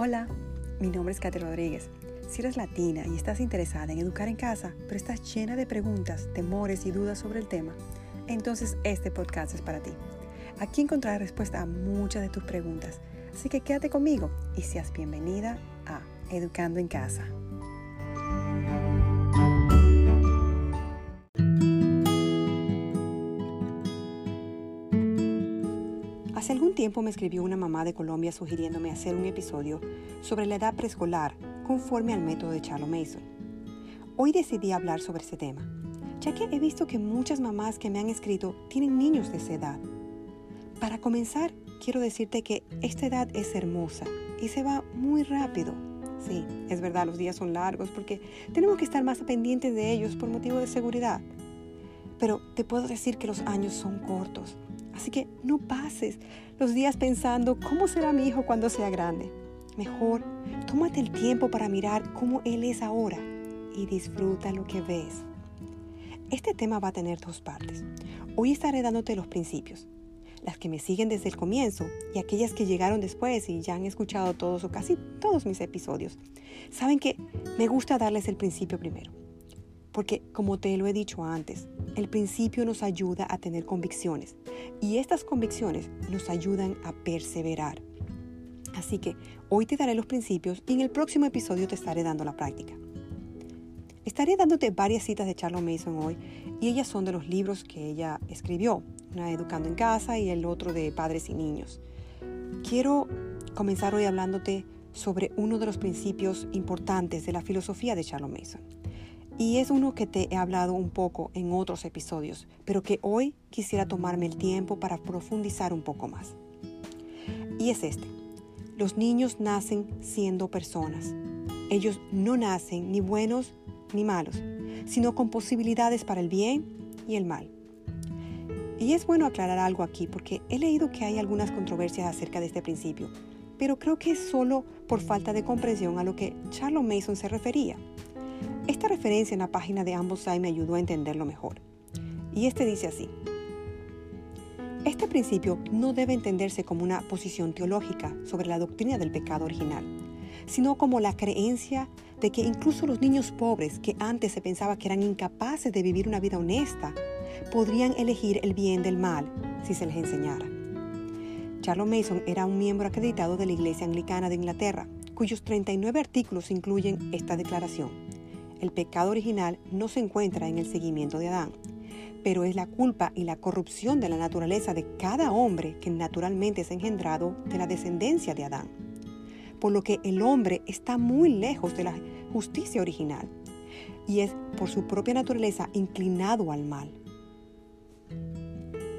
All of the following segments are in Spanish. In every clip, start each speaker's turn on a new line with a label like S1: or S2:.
S1: Hola, mi nombre es Katy Rodríguez. Si eres latina y estás interesada en educar en casa, pero estás llena de preguntas, temores y dudas sobre el tema, entonces este podcast es para ti. Aquí encontrarás respuesta a muchas de tus preguntas, así que quédate conmigo y seas bienvenida a Educando en Casa. Hace algún tiempo me escribió una mamá de Colombia sugiriéndome hacer un episodio sobre la edad preescolar conforme al método de Charles Mason. Hoy decidí hablar sobre este tema, ya que he visto que muchas mamás que me han escrito tienen niños de esa edad. Para comenzar, quiero decirte que esta edad es hermosa y se va muy rápido. Sí, es verdad, los días son largos porque tenemos que estar más pendientes de ellos por motivo de seguridad. Pero te puedo decir que los años son cortos Así que no pases los días pensando cómo será mi hijo cuando sea grande. Mejor, tómate el tiempo para mirar cómo él es ahora y disfruta lo que ves. Este tema va a tener dos partes. Hoy estaré dándote los principios. Las que me siguen desde el comienzo y aquellas que llegaron después y ya han escuchado todos o casi todos mis episodios, saben que me gusta darles el principio primero. Porque como te lo he dicho antes, el principio nos ayuda a tener convicciones y estas convicciones nos ayudan a perseverar. Así que hoy te daré los principios y en el próximo episodio te estaré dando la práctica. Estaré dándote varias citas de Charlotte Mason hoy y ellas son de los libros que ella escribió, una Educando en Casa y el otro de Padres y Niños. Quiero comenzar hoy hablándote sobre uno de los principios importantes de la filosofía de Charlotte Mason y es uno que te he hablado un poco en otros episodios, pero que hoy quisiera tomarme el tiempo para profundizar un poco más. Y es este. Los niños nacen siendo personas. Ellos no nacen ni buenos ni malos, sino con posibilidades para el bien y el mal. Y es bueno aclarar algo aquí porque he leído que hay algunas controversias acerca de este principio, pero creo que es solo por falta de comprensión a lo que Charles Mason se refería. Esta referencia en la página de Ambossay me ayudó a entenderlo mejor. Y este dice así. Este principio no debe entenderse como una posición teológica sobre la doctrina del pecado original, sino como la creencia de que incluso los niños pobres que antes se pensaba que eran incapaces de vivir una vida honesta, podrían elegir el bien del mal si se les enseñara. Charles Mason era un miembro acreditado de la Iglesia Anglicana de Inglaterra, cuyos 39 artículos incluyen esta declaración el pecado original no se encuentra en el seguimiento de Adán, pero es la culpa y la corrupción de la naturaleza de cada hombre que naturalmente es engendrado de la descendencia de Adán. Por lo que el hombre está muy lejos de la justicia original y es por su propia naturaleza inclinado al mal.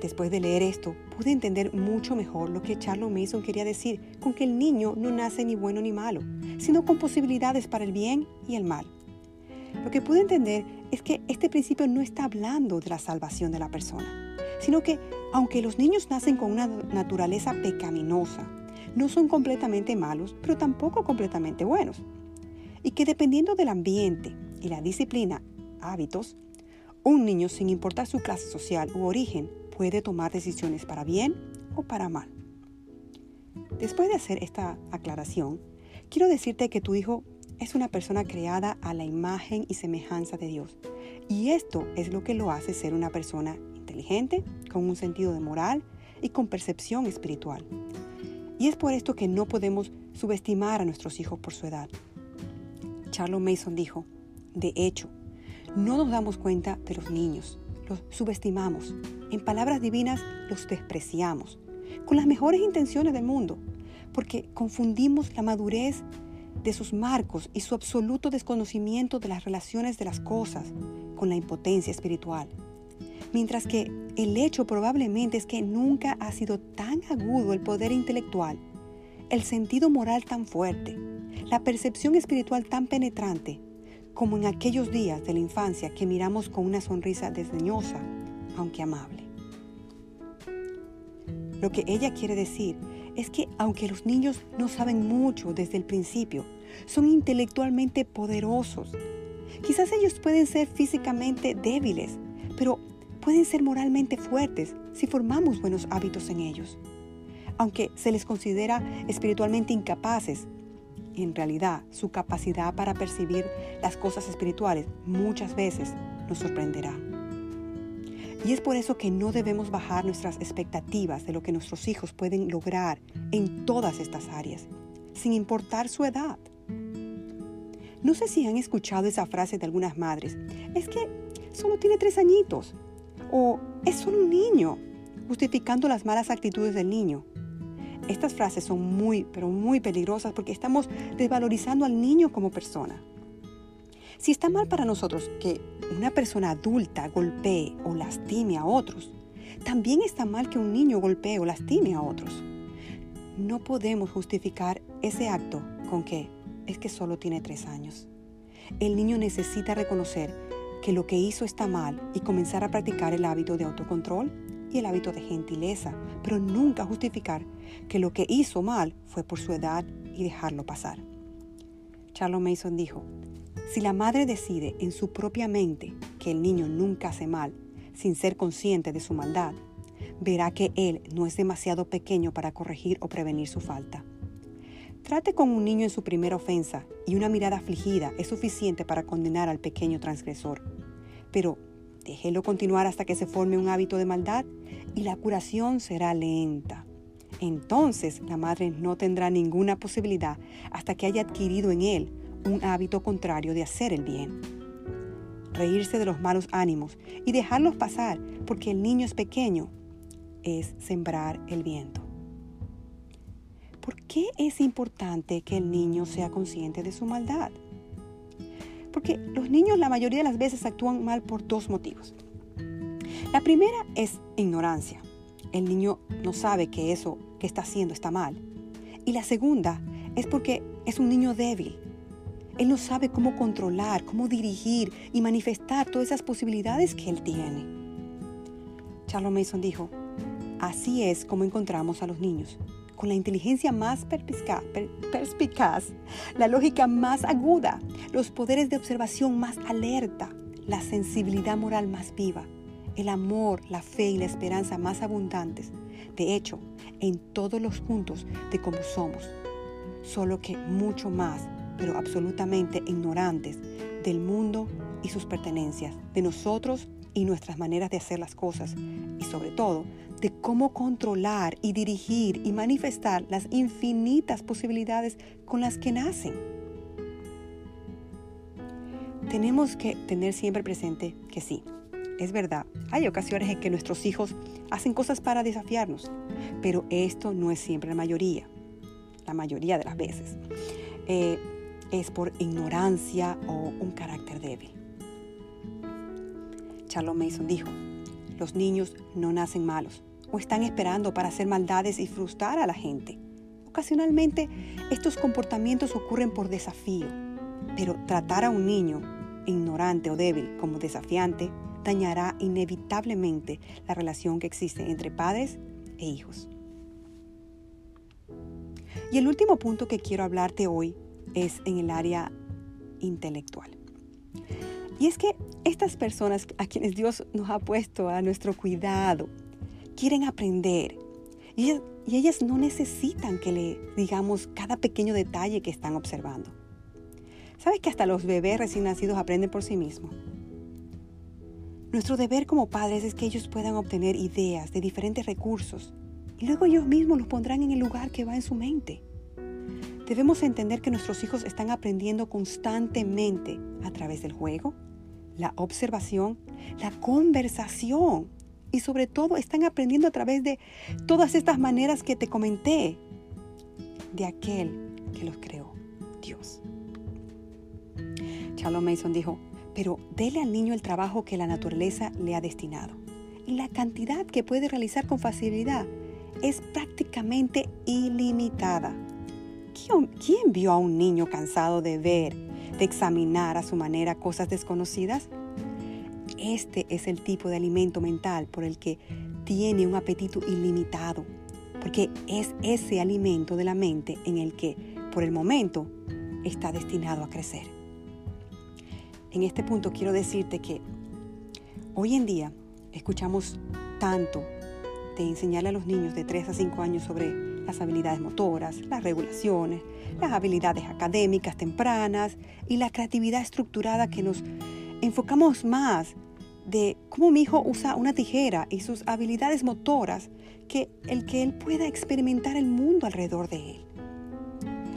S1: Después de leer esto, pude entender mucho mejor lo que Charles Mason quería decir con que el niño no nace ni bueno ni malo, sino con posibilidades para el bien y el mal. Lo que pude entender es que este principio no está hablando de la salvación de la persona, sino que aunque los niños nacen con una naturaleza pecaminosa, no son completamente malos, pero tampoco completamente buenos. Y que dependiendo del ambiente y la disciplina, hábitos, un niño, sin importar su clase social u origen, puede tomar decisiones para bien o para mal. Después de hacer esta aclaración, quiero decirte que tu hijo es una persona creada a la imagen y semejanza de Dios. Y esto es lo que lo hace ser una persona inteligente, con un sentido de moral y con percepción espiritual. Y es por esto que no podemos subestimar a nuestros hijos por su edad. Charles Mason dijo, de hecho, no nos damos cuenta de los niños, los subestimamos, en palabras divinas los despreciamos, con las mejores intenciones del mundo, porque confundimos la madurez de sus marcos y su absoluto desconocimiento de las relaciones de las cosas con la impotencia espiritual. Mientras que el hecho probablemente es que nunca ha sido tan agudo el poder intelectual, el sentido moral tan fuerte, la percepción espiritual tan penetrante, como en aquellos días de la infancia que miramos con una sonrisa desdeñosa, aunque amable. Lo que ella quiere decir es que aunque los niños no saben mucho desde el principio, son intelectualmente poderosos. Quizás ellos pueden ser físicamente débiles, pero pueden ser moralmente fuertes si formamos buenos hábitos en ellos. Aunque se les considera espiritualmente incapaces, en realidad su capacidad para percibir las cosas espirituales muchas veces nos sorprenderá. Y es por eso que no debemos bajar nuestras expectativas de lo que nuestros hijos pueden lograr en todas estas áreas, sin importar su edad. No sé si han escuchado esa frase de algunas madres, es que solo tiene tres añitos, o es solo un niño, justificando las malas actitudes del niño. Estas frases son muy, pero muy peligrosas porque estamos desvalorizando al niño como persona. Si está mal para nosotros que una persona adulta golpee o lastime a otros, también está mal que un niño golpee o lastime a otros. No podemos justificar ese acto con que es que solo tiene tres años. El niño necesita reconocer que lo que hizo está mal y comenzar a practicar el hábito de autocontrol y el hábito de gentileza, pero nunca justificar que lo que hizo mal fue por su edad y dejarlo pasar. Charles Mason dijo, si la madre decide en su propia mente que el niño nunca hace mal, sin ser consciente de su maldad, verá que él no es demasiado pequeño para corregir o prevenir su falta. Trate con un niño en su primera ofensa y una mirada afligida es suficiente para condenar al pequeño transgresor. Pero déjelo continuar hasta que se forme un hábito de maldad y la curación será lenta. Entonces la madre no tendrá ninguna posibilidad hasta que haya adquirido en él un hábito contrario de hacer el bien. Reírse de los malos ánimos y dejarlos pasar porque el niño es pequeño es sembrar el viento. ¿Por qué es importante que el niño sea consciente de su maldad? Porque los niños la mayoría de las veces actúan mal por dos motivos. La primera es ignorancia. El niño no sabe que eso que está haciendo está mal. Y la segunda es porque es un niño débil. Él no sabe cómo controlar, cómo dirigir y manifestar todas esas posibilidades que él tiene. Charles Mason dijo, así es como encontramos a los niños, con la inteligencia más perspicaz, la lógica más aguda, los poderes de observación más alerta, la sensibilidad moral más viva, el amor, la fe y la esperanza más abundantes. De hecho, en todos los puntos de cómo somos, solo que mucho más, pero absolutamente ignorantes del mundo y sus pertenencias, de nosotros y nuestras maneras de hacer las cosas, y sobre todo de cómo controlar y dirigir y manifestar las infinitas posibilidades con las que nacen. Tenemos que tener siempre presente que sí, es verdad, hay ocasiones en que nuestros hijos hacen cosas para desafiarnos, pero esto no es siempre la mayoría, la mayoría de las veces. Eh, es por ignorancia o un carácter débil. Charles Mason dijo, los niños no nacen malos o están esperando para hacer maldades y frustrar a la gente. Ocasionalmente estos comportamientos ocurren por desafío, pero tratar a un niño ignorante o débil como desafiante dañará inevitablemente la relación que existe entre padres e hijos. Y el último punto que quiero hablarte hoy es en el área intelectual. Y es que estas personas a quienes Dios nos ha puesto a nuestro cuidado quieren aprender y ellas, no necesitan que le digamos cada pequeño detalle que están observando. ¿Sabes que hasta los bebés recién nacidos aprenden por sí mismos? Nuestro deber como padres es que ellos puedan obtener ideas de diferentes recursos y luego ellos mismos los pondrán en el lugar que va en su mente. Debemos entender que nuestros hijos están aprendiendo constantemente a través del juego, la observación, la conversación y sobre todo están aprendiendo a través de todas estas maneras que te comenté de aquel que los creó, Dios. Charles Mason dijo, pero dele al niño el trabajo que la naturaleza le ha destinado. Y la cantidad que puede realizar con facilidad es prácticamente ilimitada. ¿Quién, vio a un niño cansado de ver, de examinar a su manera cosas desconocidas? Este es el tipo de alimento mental por el que tiene un apetito ilimitado, porque es ese alimento de la mente en el que, por el momento, está destinado a crecer. En este punto quiero decirte que hoy en día escuchamos tanto de enseñarle a los niños de 3 a 5 años sobre las habilidades motoras, las regulaciones, las habilidades académicas tempranas y la creatividad estructurada que nos enfocamos más de cómo mi hijo usa una tijera y sus habilidades motoras que el que él pueda experimentar el mundo alrededor de él.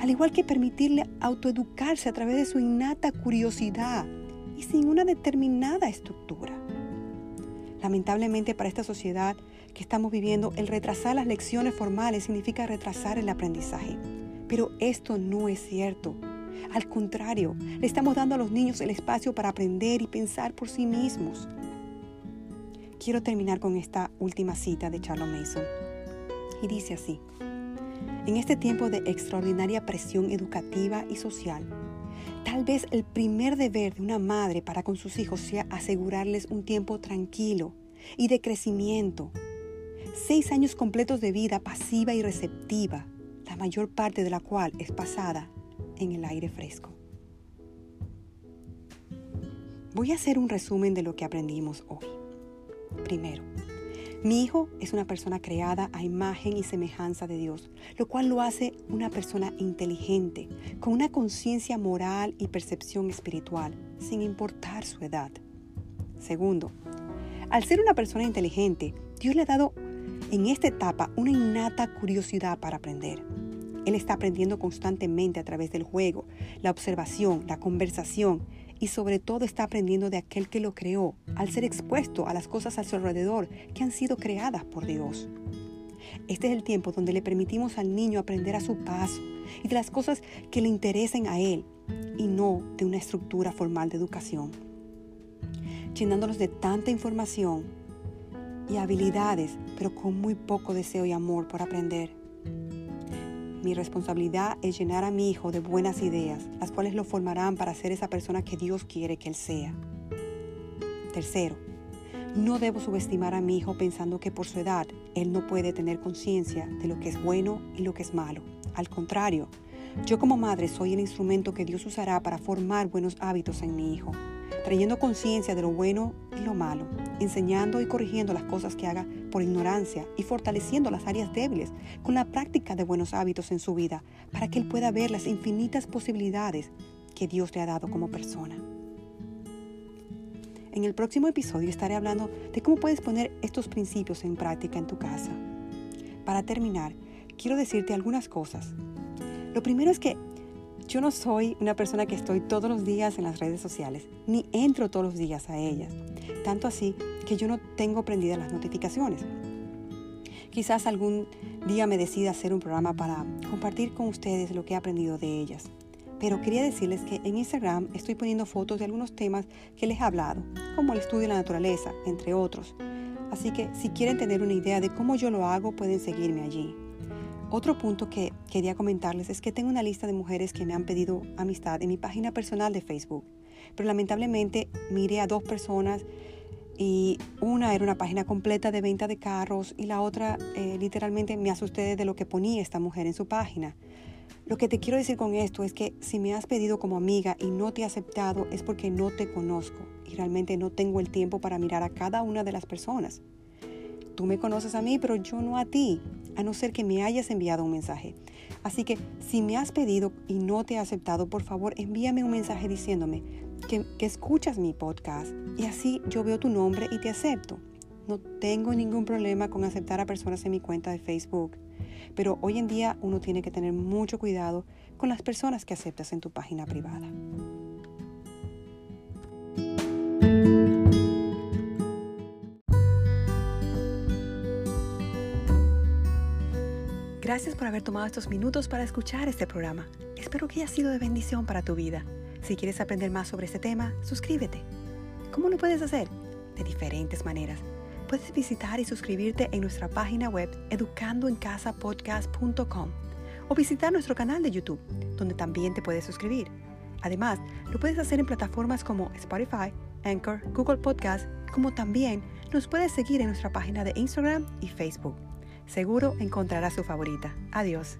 S1: Al igual que permitirle autoeducarse a través de su innata curiosidad y sin una determinada estructura. Lamentablemente para esta sociedad que estamos viviendo, el retrasar las lecciones formales significa retrasar el aprendizaje. Pero esto no es cierto. Al contrario, le estamos dando a los niños el espacio para aprender y pensar por sí mismos. Quiero terminar con esta última cita de Charles Mason. Y dice así, en este tiempo de extraordinaria presión educativa y social, tal vez el primer deber de una madre para con sus hijos sea asegurarles un tiempo tranquilo y de crecimiento. Seis años completos de vida pasiva y receptiva, la mayor parte de la cual es pasada en el aire fresco. Voy a hacer un resumen de lo que aprendimos hoy. Primero, mi hijo es una persona creada a imagen y semejanza de Dios, lo cual lo hace una persona inteligente, con una conciencia moral y percepción espiritual, sin importar su edad. Segundo, al ser una persona inteligente, Dios le ha dado en esta etapa una innata curiosidad para aprender. Él está aprendiendo constantemente a través del juego, la observación, la conversación y sobre todo está aprendiendo de aquel que lo creó al ser expuesto a las cosas a su alrededor que han sido creadas por Dios. Este es el tiempo donde le permitimos al niño aprender a su paso y de las cosas que le interesen a él y no de una estructura formal de educación. Llenándolos de tanta información y habilidades, pero con muy poco deseo y amor por aprender. Mi responsabilidad es llenar a mi hijo de buenas ideas, las cuales lo formarán para ser esa persona que Dios quiere que él sea. Tercero, no debo subestimar a mi hijo pensando que por su edad él no puede tener conciencia de lo que es bueno y lo que es malo. Al contrario, yo como madre soy el instrumento que Dios usará para formar buenos hábitos en mi hijo, trayendo conciencia de lo bueno y lo malo, enseñando y corrigiendo las cosas que haga por ignorancia y fortaleciendo las áreas débiles con la práctica de buenos hábitos en su vida para que él pueda ver las infinitas posibilidades que Dios le ha dado como persona. En el próximo episodio estaré hablando de cómo puedes poner estos principios en práctica en tu casa. Para terminar, quiero decirte algunas cosas. Lo primero es que yo no soy una persona que estoy todos los días en las redes sociales, ni entro todos los días a ellas. Tanto así que yo no tengo prendidas las notificaciones. Quizás algún día me decida hacer un programa para compartir con ustedes lo que he aprendido de ellas. Pero quería decirles que en Instagram estoy poniendo fotos de algunos temas que les he hablado, como el estudio de la naturaleza, entre otros. Así que si quieren tener una idea de cómo yo lo hago, pueden seguirme allí. Otro punto que quería comentarles es que tengo una lista de mujeres que me han pedido amistad en mi página personal de Facebook. Pero lamentablemente miré a dos personas y una era una página completa de venta de carros y la otra eh, literalmente me asusté de lo que ponía esta mujer en su página. Lo que te quiero decir con esto es que si me has pedido como amiga y no te he aceptado es porque no te conozco y realmente no tengo el tiempo para mirar a cada una de las personas. Tú me conoces a mí, pero yo no a ti, a no ser que me hayas enviado un mensaje. Así que si me has pedido y no te he aceptado, por favor envíame un mensaje diciéndome, que, escuchas mi podcast y así yo veo tu nombre y te acepto. No tengo ningún problema con aceptar a personas en mi cuenta de Facebook, pero hoy en día uno tiene que tener mucho cuidado con las personas que aceptas en tu página privada. Gracias por haber tomado estos minutos para escuchar este programa. Espero que haya sido de bendición para tu vida. Si quieres aprender más sobre este tema, suscríbete. ¿Cómo lo puedes hacer? De diferentes maneras. Puedes visitar y suscribirte en nuestra página web educandoencasapodcast.com o visitar nuestro canal de YouTube, donde también te puedes suscribir. Además, lo puedes hacer en plataformas como Spotify, Anchor, Google Podcast, como también nos puedes seguir en nuestra página de Instagram y Facebook. Seguro encontrarás su favorita. Adiós.